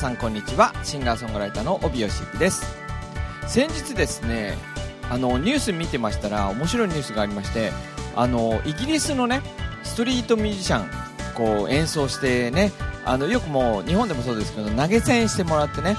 さんこんにちは。シンガーソングライターの帯吉幸です。先日ですねあのニュース見てましたら面白いニュースがありましてあのイギリスのねストリートミュージシャンこう演奏してねあのよくもう日本でもそうですけど投げ銭してもらってね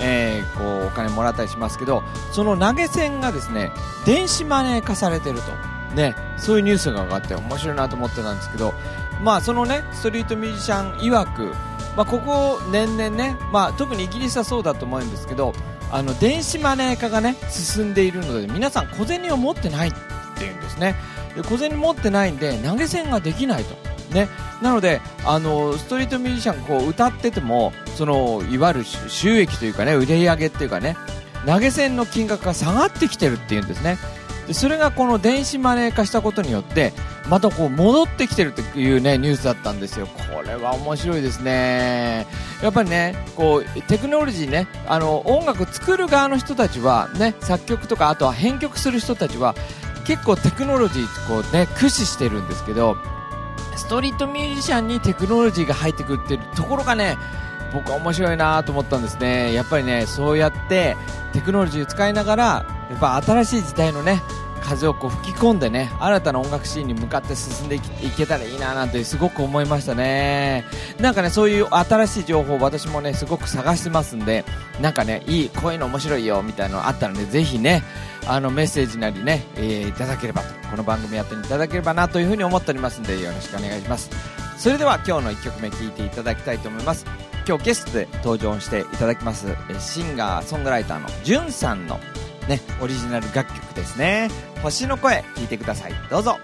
えー、こうお金もらったりしますけどその投げ銭がですね電子マネー化されてると、ね、そういうニュースが上がって面白いなと思ってたんですけど、まあ、そのねストリートミュージシャン曰く、まあ、ここ年々ね、まあ、特にイギリスはそうだと思うんですけどあの電子マネー化がね進んでいるので皆さん小銭を持ってないっていうんですね。で小銭持ってないんで投げ銭ができないと。ね、なのであのストリートミュージシャンこう歌っててもそのいわゆる収益というかね売り上げっていうかね投げ銭の金額が下がってきてるっていうんですね。でそれがこの電子マネー化したことによってまたこう戻ってきてるというねニュースだったんですよ。これは面白いですね。やっぱりねこうテクノロジーねあの音楽作る側の人たちはね作曲とかあとは編曲する人たちは結構テクノロジーこうね駆使してるんですけどストリートミュージシャンにテクノロジーが入ってくるっていうところがね僕は面白いなと思ったんですね。やっぱりねそうやってテクノロジーを使いながらやっぱ新しい時代のね風をこう吹き込んでね新たな音楽シーンに向かって進んでいけたらいいななんてすごく思いましたね。なんかねそういう新しい情報を私もねすごく探してますんでなんかねいいこういうの面白いよみたいなのあったらねぜひねあのメッセージなりね、えー、いただければとこの番組やっていただければなというふに思っておりますのでよろしくお願いします。それでは今日の1曲目聴いていただきたいと思います。今日ゲストで登場していただきますシンガーソングライターのじゅんさんのねオリジナル楽曲ですね。星の声聴いてください。どうぞ。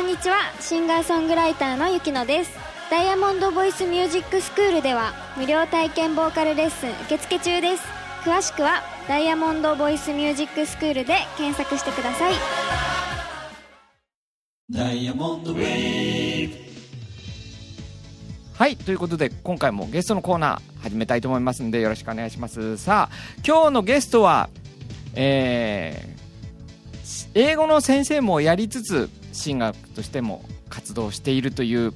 んにちは。シンガーソングライターのゆきのです。ダイヤモンドボイスミュージックスクールでは無料体験ボーカルレッスン受付中です。詳しくはダイヤモンドボイスミュージックスクールで検索してください。ダイヤモンドウェイはいということで今回もゲストのコーナー始めたいと思いますのでよろしくお願いします。さあ今日のゲストはえー、英語の先生もやりつつシンガーとしても活動しているという、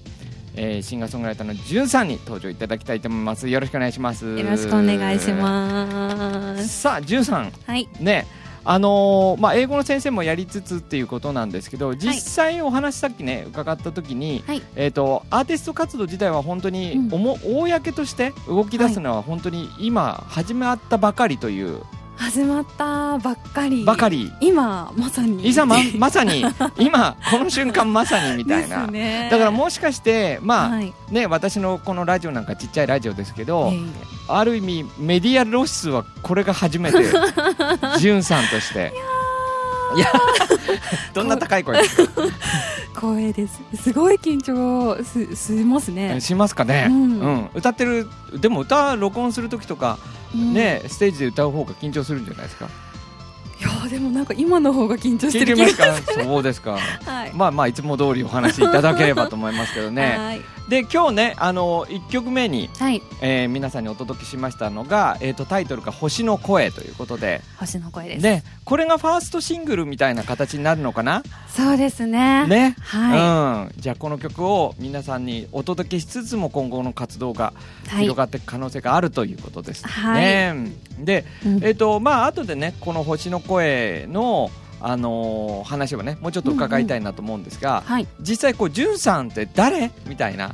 えー、シンガーソングライターのじゅんさんに登場いただきたいと思います。よろしくお願いします。よろしくお願いします。さあじゅんさん。はい。ね。あのー、まあ、英語の先生もやりつつっていうことなんですけど実際お話さっきね伺った時に、はい、えーと、アーティスト活動自体は本当におも、うん、公として動き出すのは本当に今始まったばかりという始まったばっかり。ばかり。今まさに。今ま まさに。今この瞬間まさにみたいな、ね、だからもしかしてまあ、はい、ね私のこのラジオなんかちっちゃいラジオですけど、えー、ある意味メディア露出はこれが初めてじゅんさんとして。いやどんな高い声ですか？光栄です。すごい緊張すしますね。しますかね、うん、うん、歌ってるでも歌録音する時とか、うん、ねステージで歌う方が緊張するんじゃないですか？いやでもなんか今の方が緊張してる気がする。そうですか、はい、まあまあいつも通りお話しいただければと思いますけどね、はい、で今日ねあの1曲目に、はい、えー、皆さんにお届けしましたのが、えーと、タイトルが「星の声」ということで。星の声です。ね。これがファーストシングルみたいな形になるのかな？そうですね。ね、はい、うん、じゃあこの曲を皆さんにお届けしつつも今後の活動が広がっていく可能性があるということですね、はい、で、うん、えっ、ー、とまあ後でねこの星の声のあのー、話はねもうちょっと伺いたいなと思うんですが、うんうんはい、実際こうじゅんさんって誰？みたいな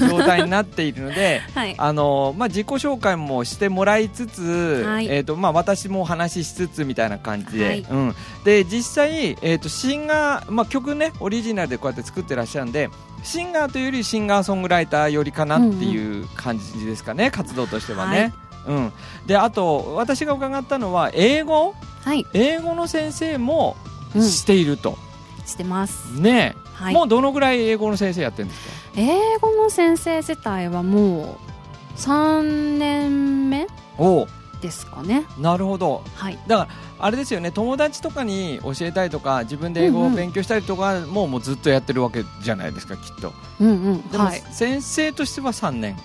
状態になっているので、はい、あのー、まあ、自己紹介もしてもらいつつ、はい、えーとまあ、私も話しつつみたいな感じで,、うん、で実際、えーと、シンガー、まあ、曲ねオリジナルでこうやって作ってらっしゃるんでシンガーというよりシンガーソングライターよりかなっていう感じですかね、うんうん、活動としてはね。うん、であと私が伺ったのは英語、はい、英語の先生もしていると、うん、してます。ね、はい、もうどのぐらい英語の先生やってるんですか？英語の先生自体はもう3年目ですかね。なるほど、はい、だからあれですよね。友達とかに教えたりとか自分で英語を勉強したりとかも,、もうずっとやってるわけじゃないですかきっと、うんうん、でも、はい、先生としては3年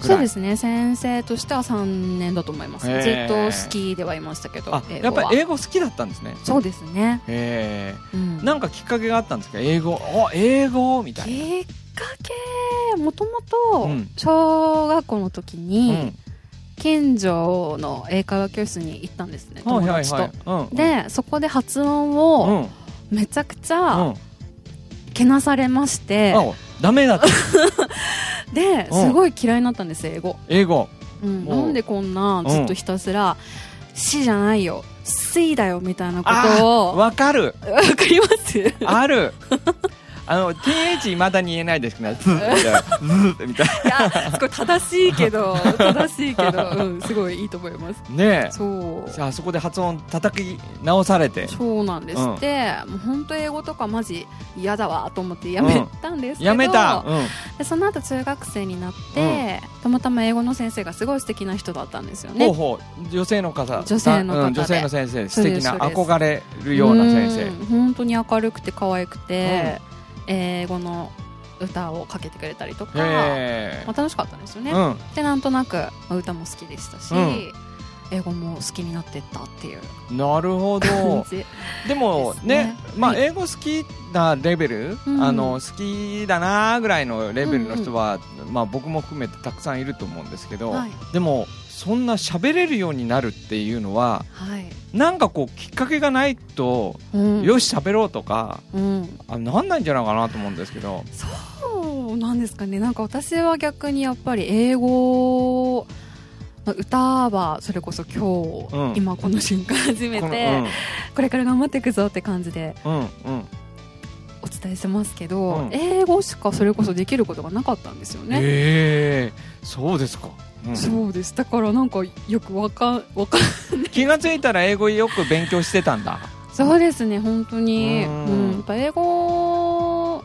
そうですね。先生としては3年だと思います。ずっと好きではいましたけどやっぱり英語好きだったんですね。そうですね。へえ、うん、なんかきっかけがあったんですか？英語。あ英語みたいな。きっかけもともと小学校の時に、うん。近所の英会話教室に行ったんですね友達と、はいはい。はい、でそこで発音をめちゃくちゃけなされまして、うん、ダメだった ですごい嫌いになったんです英語。英語、うん、なんでこんなずっとひたすら「死じゃないよ「C だよみたいなことを。わかる。わかります？ある あの TH いまだに言えないですけどズッ みたいな。すごい正しいけど正しいけど、うん、すごいいいと思います。ねそう。じゃあそこで発音叩き直されて。そうなんです。って、うん、もう本当英語とかマジ嫌だわと思ってやめたんですけど、やめた、うん、でその後中学生になって、たまたま英語の先生がすごい素敵な人だったんですよね。ほうほう。女性の方。女性の方、女性の先生。素敵な憧れるような先生。本当に明るくて可愛くて、英語の歌をかけてくれたりとか、まあ、楽しかったんですよね、うん、でなんとなく歌も好きでしたし、うん、英語も好きになっていったっていう。なるほど。でもね、ね、まあ、英語好きなレベル、うん、あの好きだなぐらいのレベルの人は、うんうん、まあ、僕も含めてたくさんいると思うんですけど、はい、でもそんな喋れるようになるっていうのは、はい、なんかこうきっかけがないと、うん、よし喋ろうとか、うん、あなんないんじゃないかなと思うんですけど。そうなんですかね。なんか私は逆にやっぱり英語歌はそれこそ今日、うん、今この瞬間初めてこ,、これから頑張っていくぞって感じで、うんうん、お伝えしますけど、英語しかそれこそできることがなかったんですよね。えー、そうですかそうです。だからなんかよくわかわか気が付いたら英語よく勉強してたんだ。そうですね本当に。うん、やっぱ英語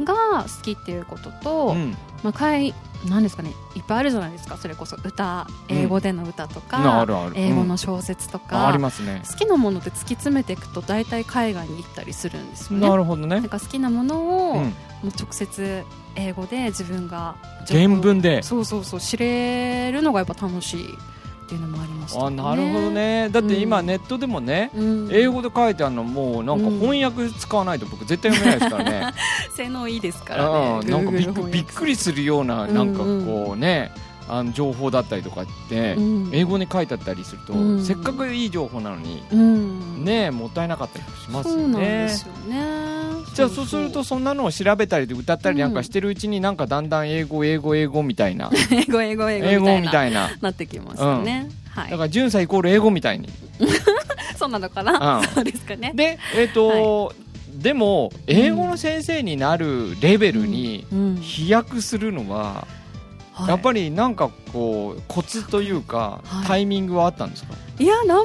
が好きっていうことと、うん、まあ、海なんですかねいっぱいあるじゃないですか。それこそ歌英語での歌とか、うん、英語の小説とか、ありますね。好きなものって突き詰めていくと大体海外に行ったりするんですよね。なるほどね。なんか好きなものを、もう直接英語で自分が原文で。そうそうそう知れるのがやっぱ楽しいっていうのもありました、ね、あなるほどね。だって今ネットでもね、うん、英語で書いてあるのもうなんか翻訳使わないと僕絶対読めないですからね。性能いいですからね、うん、なんかびっびっくりするようななんかこうね、あの情報だったりとかって、英語に書いてあったりすると、せっかくいい情報なのに、ねもったいなかったりしますよね。じゃあそうするとそんなのを調べたりで歌ったりなんかしてるうちになんかだんだん英語英語 英語みたいな。英語英語英語みたいな。な。ってきますよね、はい、だから純さイコール英語みたいに。そうなのかな、うん、そうですかね。でえっ、ー、と、はい、でも英語の先生になるレベルに飛躍するのは、はい、やっぱりなんかこうコツというか、タイミングはあったんですか？いやなんもない。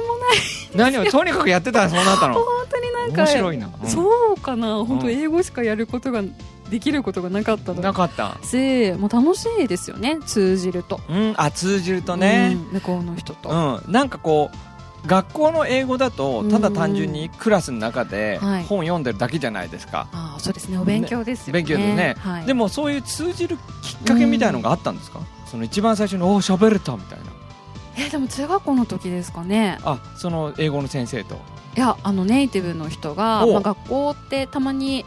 何をとにかくやってたらそうなったの？本当になんか面白いな、うん、そうかな。本当英語しかやることができることがなかったなかった？しもう楽しいですよね通じると、うん、あ通じるとね、うん、向こうの人と、うん、なんかこう学校の英語だとただ単純にクラスの中で本読んでるだけじゃないですか、ああそうですね。お勉強ですよね。勉強でね、はい、でもそういう通じるきっかけみたいのがあったんですか、その一番最初におお喋れたみたいな。えでも中学校の時ですかね。あその英語の先生と。いやあのネイティブの人が、まあ、学校ってたまに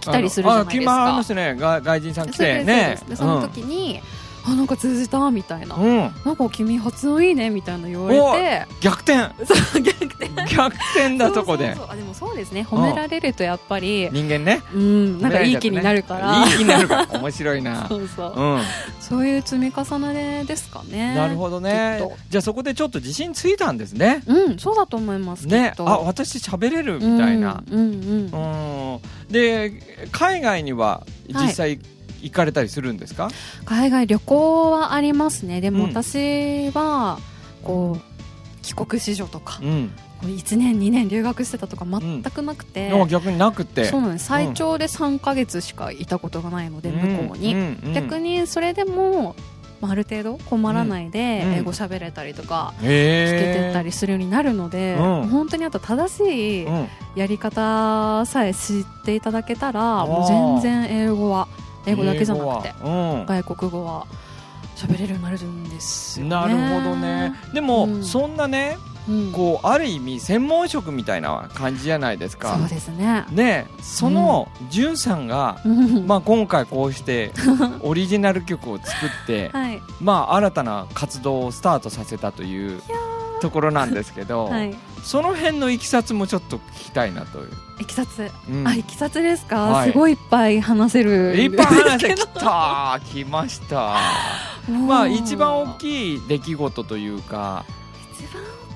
来たりするじゃないですか。あますね。外人さん来てね。でその時に、うんあなんか通じた？みたいな、うん、なんか君発音いいね？みたいな言われて。逆転。そう逆転。逆転だとこで。あでもそうですね。褒められるとやっぱり人間ね。うん。なんかいい気になるから。いい気になるから。面白いな。そうそう、うん、そういう積み重ねですかね。なるほどね。じゃあそこでちょっと自信ついたんですね。うんそうだと思いますね。あ私喋れるみたいな。うんうんうん。で海外には実際、はい行かれたりするんですか？海外旅行はありますね。でも私はこう帰国子女とか、うん、1年2年留学してたとか全くなくて、うん、逆になくて。そうなんです。最長で3か月しかいたことがないので、向こうに、逆にそれでもある程度困らないで英語喋れたりとか聞けてたりするようになるので、本当にあと正しいやり方さえ知っていただけたら、もう全然英語は英語だけじゃなくて、うん、外国語は喋れるようになるんですよ、ね、なるほどね。でも、うん、そんなねこうある意味専門職みたいな感じじゃないですか。そうですね。ね。そのじゅんさんが、まあ、今回こうして オリジナル曲を作って、はい、まあ新たな活動をスタートさせたというところなんですけど、はい、その辺のいきさつもちょっと聞きたいなという。いきさつ、うん、あいきさつですか、はい、すごいいっぱい話せる。いっぱい話せきた来ました。まあ一番大きい出来事というか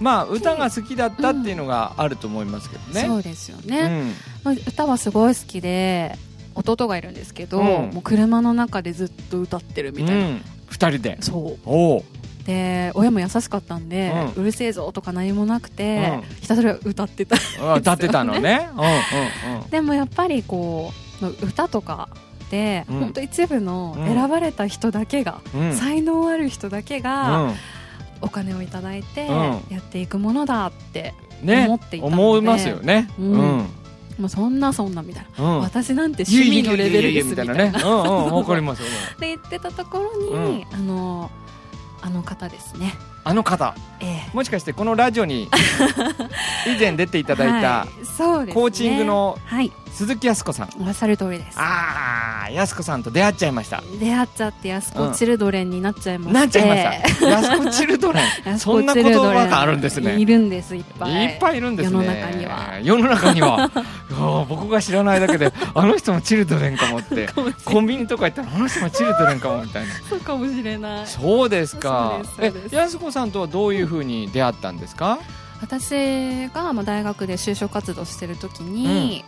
まあ歌が好きだったっていうのがあると思いますけどね、うん、そうですよね、うん、歌はすごい好きで弟がいるんですけど、もう車の中でずっと歌ってるみたいな、うん、2人で。そう。おで親も優しかったんで、うるせえぞとか何もなくて、うん、ひたすら歌ってた、ね、歌ってたのね。でもやっぱりこう歌とかで、うん、本当一部の選ばれた人だけが、うん、才能ある人だけが、お金をいただいてやっていくものだって思っていたので、ね、思いますよね、うん。もうそんなそんなみたいな、うん、私なんて趣味のレベルですみたいな。ね。わかりますよ。で言ってたところに、あのあの方ですね。あの方、えー、もしかしてこのラジオに 以前出ていただいた、はい、ね、コーチングの鈴木康子さん、おっしゃる通りです。ああ康子さんと出会っちゃいました。出会っちゃって安子チルドレンになっちゃいまして、なっちゃいました。安子チルドレン。そんな言葉があるんですね。いるんですいっぱい。いっぱいいるんですね。世の中には。世の中には僕が知らないだけで あの人もチルドレンかもって。コンビニとか行ったらあの人もチルドレンかもみたいな。そうかもしれない。そうですか。え安子さんとはどういうふうに出会ったんですか？私がまあ大学で就職活動してる時に、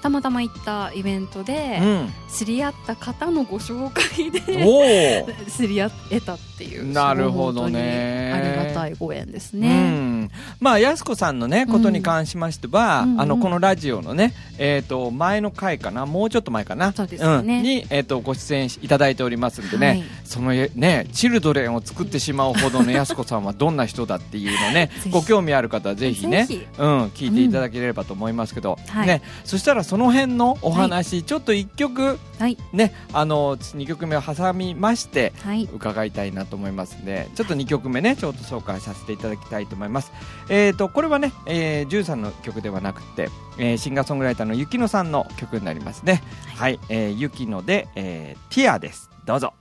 たまたま行ったイベントで、知り合った方のご紹介で 知り合えたっていうなるほどね。ありがたいご縁ですね、うん、まあやす子さんのねことに関しましては、うん、あのこのラジオのねえっ、ー、と前の回かなもうちょっと前かな？そうですね、うん、にえっ、ー、とご出演いただいておりますんでね、はい、そのねチルドレンを作ってしまうほどのやす子さんはどんな人だっていうのね ご興味ある方はぜひねうん聞いていただければと思いますけど、はい、ねそしたらその辺のお話、はい、ちょっと一曲、はい、ねあの二曲目を挟みまして、伺いたいなと思いますんでちょっと二曲目ねちょっと紹介させていただきたいと思います。えっ、ー、とこれはね、えー、ジュンさんの曲ではなくて、えー、シンガーソングライターのゆきのさんの曲になりますね。はい、はい、えー、ゆきので、えー、ティアです。どうぞ。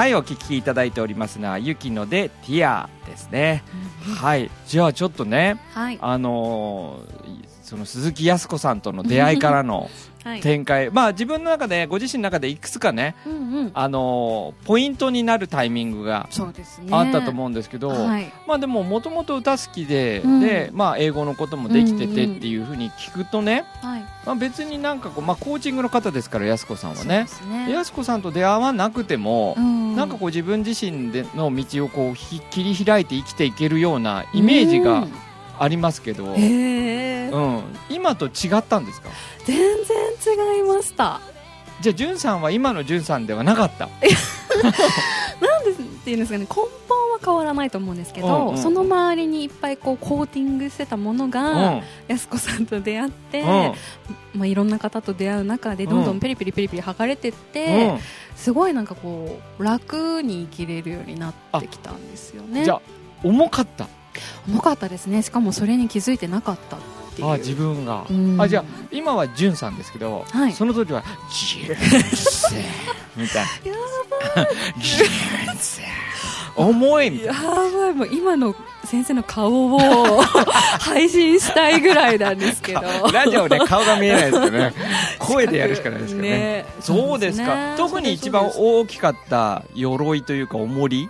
はいお聞きいただいておりますのはゆきのでティアですね、うん、はい。じゃあちょっとね、はい、あのー、その鈴木康子さんとの出会いからの 展開、はい、まあ自分の中でご自身の中でいくつかね、うんうん、あのポイントになるタイミングがあったと思うんですけど、ねはい、まあでももともと歌好きで、うん、でまあ英語のこともできててっていうふうに聞くとね、うんうん、まあ別になんかこうまあコーチングの方ですから安子さんはね、ね。安子さんと出会わなくても、うん、なんかこう自分自身での道をこう切り開いて生きていけるようなイメージが、うんありますけど、うん、今と違ったんですか？全然違いました。じゃあじゅんさんは今のじゅんさんではなかった？なんでっていうんですかね。根本は変わらないと思うんですけど、うんうん、その周りにいっぱいこうコーティングしてたものが、うん、安子さんと出会って、うん、まあ、いろんな方と出会う中でどんどんペリペリペリペリ剥がれてって、うん、すごいなんかこう楽に生きれるようになってきたんですよね。じゃあ重かった重かったですね。しかもそれに気づいてなかったっていう。あ自分が、あじゃあ今はじゅんさんですけど、はい、その時は「じゅんさん」みたいな「やばい。じゅんさん」重いみたいな。やばい。もう今の先生の顔を 配信したいぐらいなんですけど。ラジオで顔が見えないですけどね。声でやるしかないですけどね、ね、そうですか、ね、特に一番大きかった鎧というか重り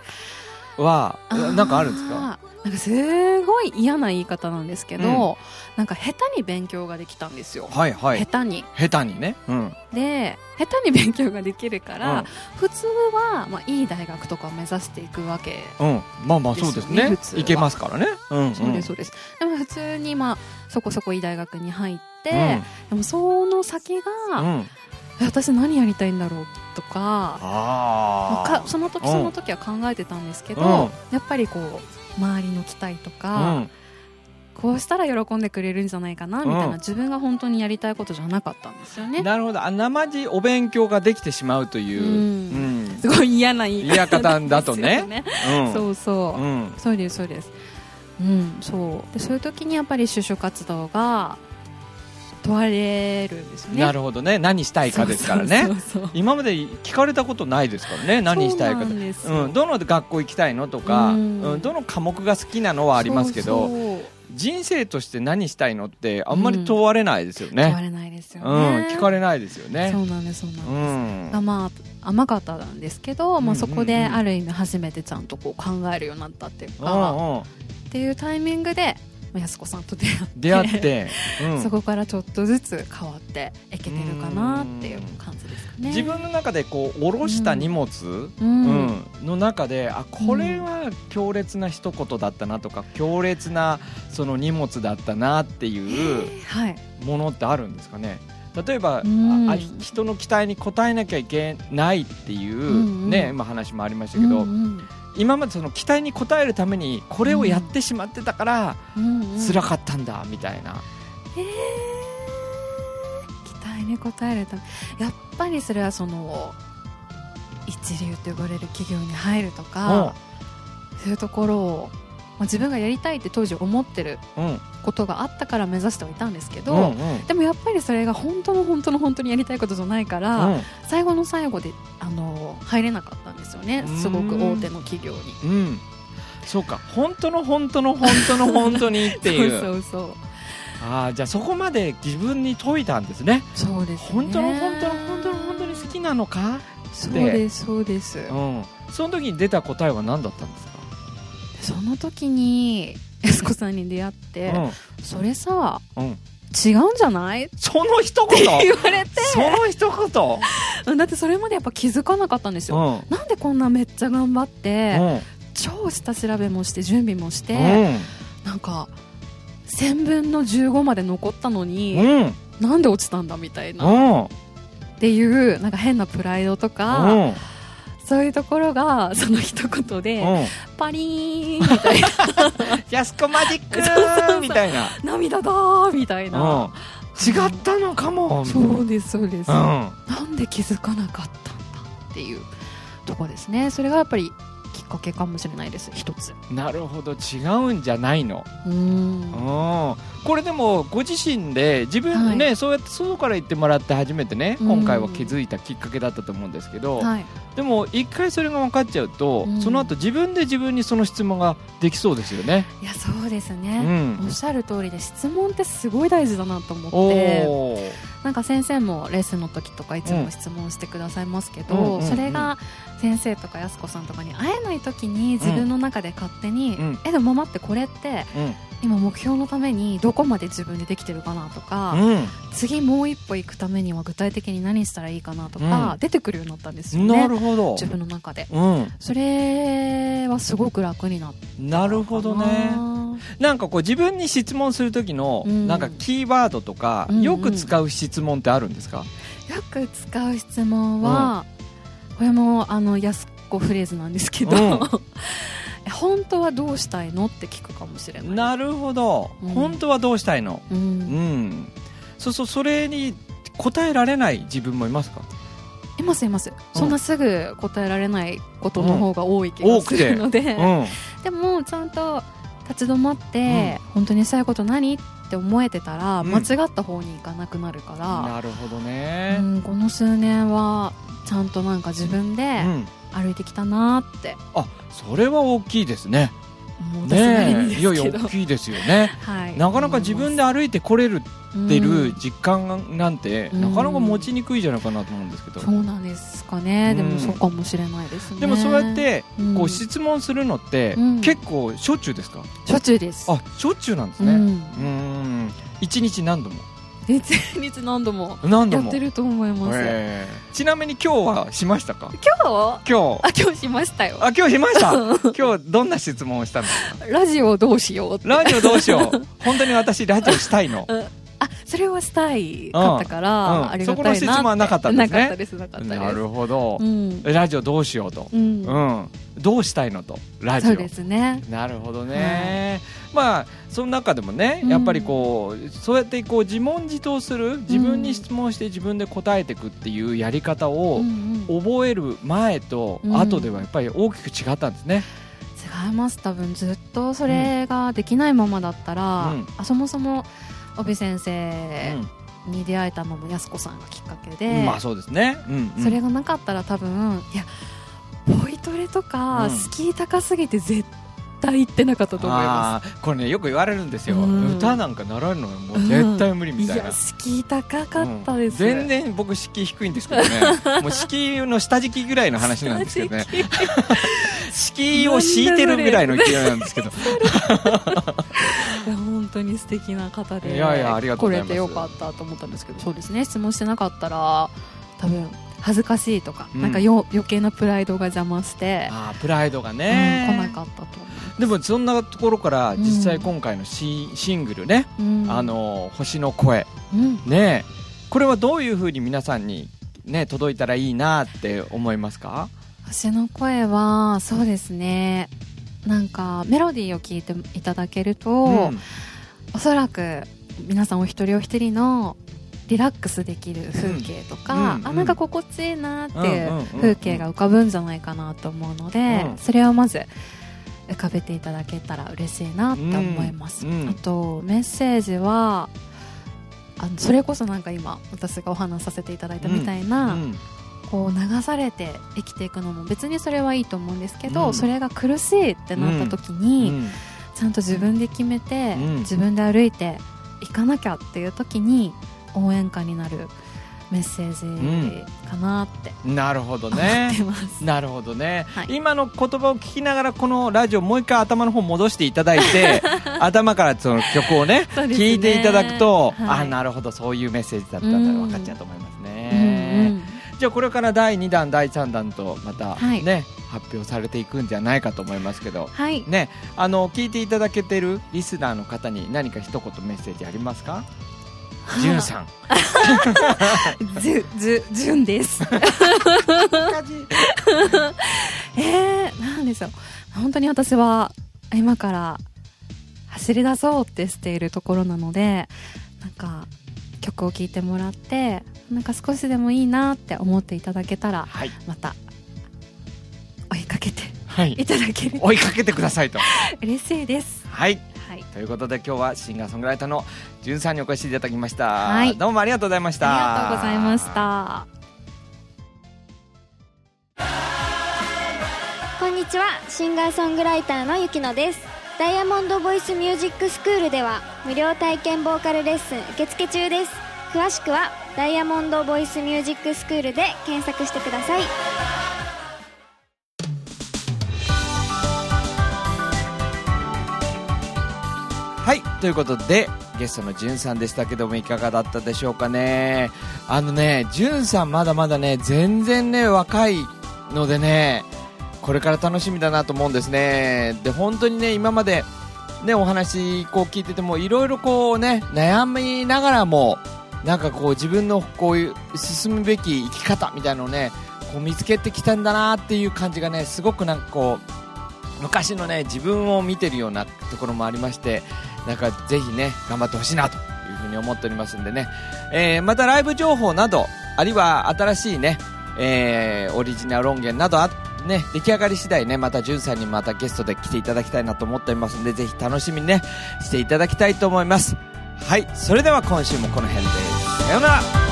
は何かあるんですか？なんかすごい嫌な言い方なんですけど、うん、なんか下手に勉強ができたんですよ。はいはい。下手に。下手にね。うん。で、下手に勉強ができるから、うん、普通は、まあ、いい大学とかを目指していくわけ、ね、うん。まあまあそうですね。いけますからね。うん、うん、そうです、そうです。でも普通に、まあ、そこそこいい大学に入って、でもその先が、私何やりたいんだろう？とかあかその時その時は考えてたんですけど、やっぱりこう周りの期待とか、こうしたら喜んでくれるんじゃないかなみたいな、うん、自分が本当にやりたいことじゃなかったんですよね。なるほど。あ生地お勉強ができてしまうという、うん。うん、すごい嫌な言い方だとね。ね、そう。そう、そうです。そうです。うんそう。でそういう時にやっぱり就職活動が問われるんですね。なるほどね。何したいかですからね。今まで聞かれたことないですからね。何したいかうん、どの学校行きたいのとか、うん、うん、どの科目が好きなのはありますけど人生として何したいのってあんまり問われないですよね、うん、問われないですよね、うん、聞かれないですよね。そうなんですそうなんです、うん、まあ甘かったんですけど、まあ、そこである意味初めてちゃんとこう考えるようになったっていうか、うんうん、っていうタイミングで安子さんと出会ってそこからちょっとずつ変わっていけてるかなっていう感じですかね。自分の中でこう下ろした荷物、うん、うん、の中であこれは強烈な一言だったなとか強烈なその荷物だったなっていうものってあるんですかね、例えば、うん、あ人の期待に応えなきゃいけないっていう、ね、うんうん、話もありましたけど、うんうん今までその期待に応えるためにこれをやってしまってたから辛かったんだみたいな、えー、期待に応えるため。やっぱりそれはその一流と呼ばれる企業に入るとかそういうところをまあ、自分がやりたいって当時思ってることがあったから目指してはいたんですけど、うんうん、でもやっぱりそれが本当の本当の本当にやりたいことじゃないから、うん、最後の最後であの入れなかったんですよね。すごく大手の企業に。うん、そうか。本当の本当の本当の本当にっていう。そうそうそう。ああじゃあそこまで自分に解いたんですね。そうです、ね、本当の本当の本当の本当に好きなのかそうですそうです、うん、その時に出た答えは何だったんですか？その時に安子さんに出会って、うん、それさ、うん、違うんじゃない？その一言？言われて。その一言？だってそれまでやっぱ気づかなかったんですよ、うん、なんでこんなめっちゃ頑張って、うん、超下調べもして準備もして、うん、なんか1000分の15まで残ったのに、うん、なんで落ちたんだみたいな、っていうなんか変なプライドとか、そういうところがその一言で、うん、パリーンみたいな。やすこマジックみたいな。涙だみたいな、違ったのかも、そうですそうです、うん、なんで気づかなかったんだっていうとこですね。それがやっぱりかけかもしれないです。一つ。なるほど。違うんじゃないの？うん。これでもご自身で自分ね、はい、そうやって外から言ってもらって初めてね今回は気づいたきっかけだったと思うんですけど、はい、でも一回それが分かっちゃうと、うん、その後自分で自分にその質問ができそうですよね。いやそうですね、うん、おっしゃる通りで質問ってすごい大事だなと思って。なんか先生もレッスンの時とかいつも質問してくださいますけど、うん、それが先生とかやす子さんとかに会えない時に自分の中で勝手に、えでも待ってこれって、今目標のためにどこまで自分でできてるかなとか、うん、次もう一歩行くためには具体的に何したらいいかなとか、うん、出てくるようになったんですよね。なるほど。自分の中で、うん、それはすごく楽になったな。るほどね。なんかこう自分に質問する時の、なんかキーワードとか、よく使う質問ってあるんですか、よく使う質問は、これもあの安子フレーズなんですけど、本当はどうしたいのって聞くかもしれない。なるほど、うん、本当はどうしたいの、うん、うん、そうそうそれに答えられない自分もいますか？いますいます、そんなすぐ答えられないことの方が多い気がするので、でもちゃんと立ち止まって、本当にしたいこと何？って思えてたら、間違った方に行かなくなるから、なるほどね、この数年はちゃんとなんか自分で歩いてきたなって、あそれは大きいですね。ねいやいや大きいですよね、はい、なかなか自分で歩いてこれるってる実感なんて、なかなか持ちにくいじゃないかなと思うんですけど、そうなんですかね、でもそうかもしれないですね。でもそうやってこう質問するのって、結構しょっちゅうですか？しょっちゅうです。あしょっちゅうなんですね。うん。一日何度も？日何度もやってると思います、え。ー、ちなみに今日はしましたか？今日？今日。あ今日しましたよ。あ今日しました？今日どんな質問をしたんですかラジオどうしようラジオどうしよう。本当に私ラジオしたいの、うんあそれはしたいかったから、うんうん、ありがたいなそこの質問はなかったんですね。なかったですなかったです。なるほど、うん、ラジオどうしようと、うん。どうしたいのと。ラジオ。そうですね。なるほどね、はい、まあその中でもねやっぱりこう、うん、そうやってこう自問自答する自分に質問して自分で答えていくっていうやり方を覚える前と後ではやっぱり大きく違ったんですね、うん、違います。多分ずっとそれができないままだったら、うん、あそもそも帯先生、に出会えたのもやす子さんがきっかけで、まあそうですね、うんうん、それがなかったら多分いやボイトレとか、スキー高すぎて絶対行ってなかったと思います。これねよく言われるんですよ、うん、歌なんか習うのもう絶対無理みたいな、うん、いや敷居高かったです、全然僕敷居低いんですけどね。もう敷居の下敷きぐらいの話なんですけどね。敷居を敷いてるぐらいの勢いなんですけど。本当に素敵な方で。いやいやありがとうございます。来れてよかったと思ったんですけど。そうですね。質問してなかったら多分恥ずかしいとか、うん、なんかよ余計なプライドが邪魔してあプライドがね、うん、来なかったとでもそんなところから実際今回のシ,、シングルね、うん、あの星の声、ねこれはどういうふうに皆さんにね届いたらいいなって思いますか？星の声はそうですね。なんかメロディーを聞いていただけると、うん、おそらく皆さんお一人お一人のリラックスできる風景とか、うん、あなんか心地いいなっていう風景が浮かぶんじゃないかなと思うので、うん、それをまず浮かべていただけたら嬉しいなって思います、うん、あとメッセージはあのそれこそなんか今私がお話しさせていただいたみたいな、こう流されて生きていくのも別にそれはいいと思うんですけど、それが苦しいってなった時に、ちゃんと自分で決めて、自分で歩いていかなきゃっていう時に応援歌になるメッセージかなって、うん、なるほどね。なるほどね、はい、今の言葉を聞きながらこのラジオもう一回頭の方戻していただいて 頭からその曲をねね。聞いていただくと、はい、あなるほどそういうメッセージだったんだ分かっちゃうと思いますね、うん。うん、じゃあこれから第2弾第3弾とまたね、はい、発表されていくんじゃないかと思いますけど、はい、ね、あの聞いていただけてるリスナーの方に何か一言メッセージありますか？じゅんさん。じゅ、じゅ、じゅんです。えー、なんでしょう。本当に私は今から走り出そうってしているところなので、なんか曲を聴いてもらって、なんか少しでもいいなって思っていただけたら、はい、また追いかけていただける、追いかけてくださいと。嬉しいです。はい。ということで今日はシンガーソングライターのじゅんさんにお越しいただきました、はい、どうもありがとうございました。ありがとうございました。こんにちは。シンガーソングライターのゆきのです。ダイヤモンドボイスミュージックスクールでは無料体験ボーカルレッスン受付中です。詳しくはダイヤモンドボイスミュージックスクールで検索してくださいはいということでゲストのじゅんさんでしたけどもいかがだったでしょうかね。あのねじゅんさんまだまだね全然ね若いのでねこれから楽しみだなと思うんですね。で本当にね今までねお話こう聞いててもいろいろこうね悩みながらもなんかこう自分のこういう進むべき生き方みたいなのをねこう見つけてきたんだなっていう感じがねすごくなんかこう昔のね自分を見てるようなところもありましてなんかぜひね、頑張ってほしいなというふうに思っておりますんでね、えー、またライブ情報など、あるいは新しいね、えー、オリジナル音源などあね、出来上がり次第ね、またじゅんさんにまたゲストで来ていただきたいなと思っておりますんで、ぜひ楽しみにね、していただきたいと思います。はい、それでは今週もこの辺で、さようなら。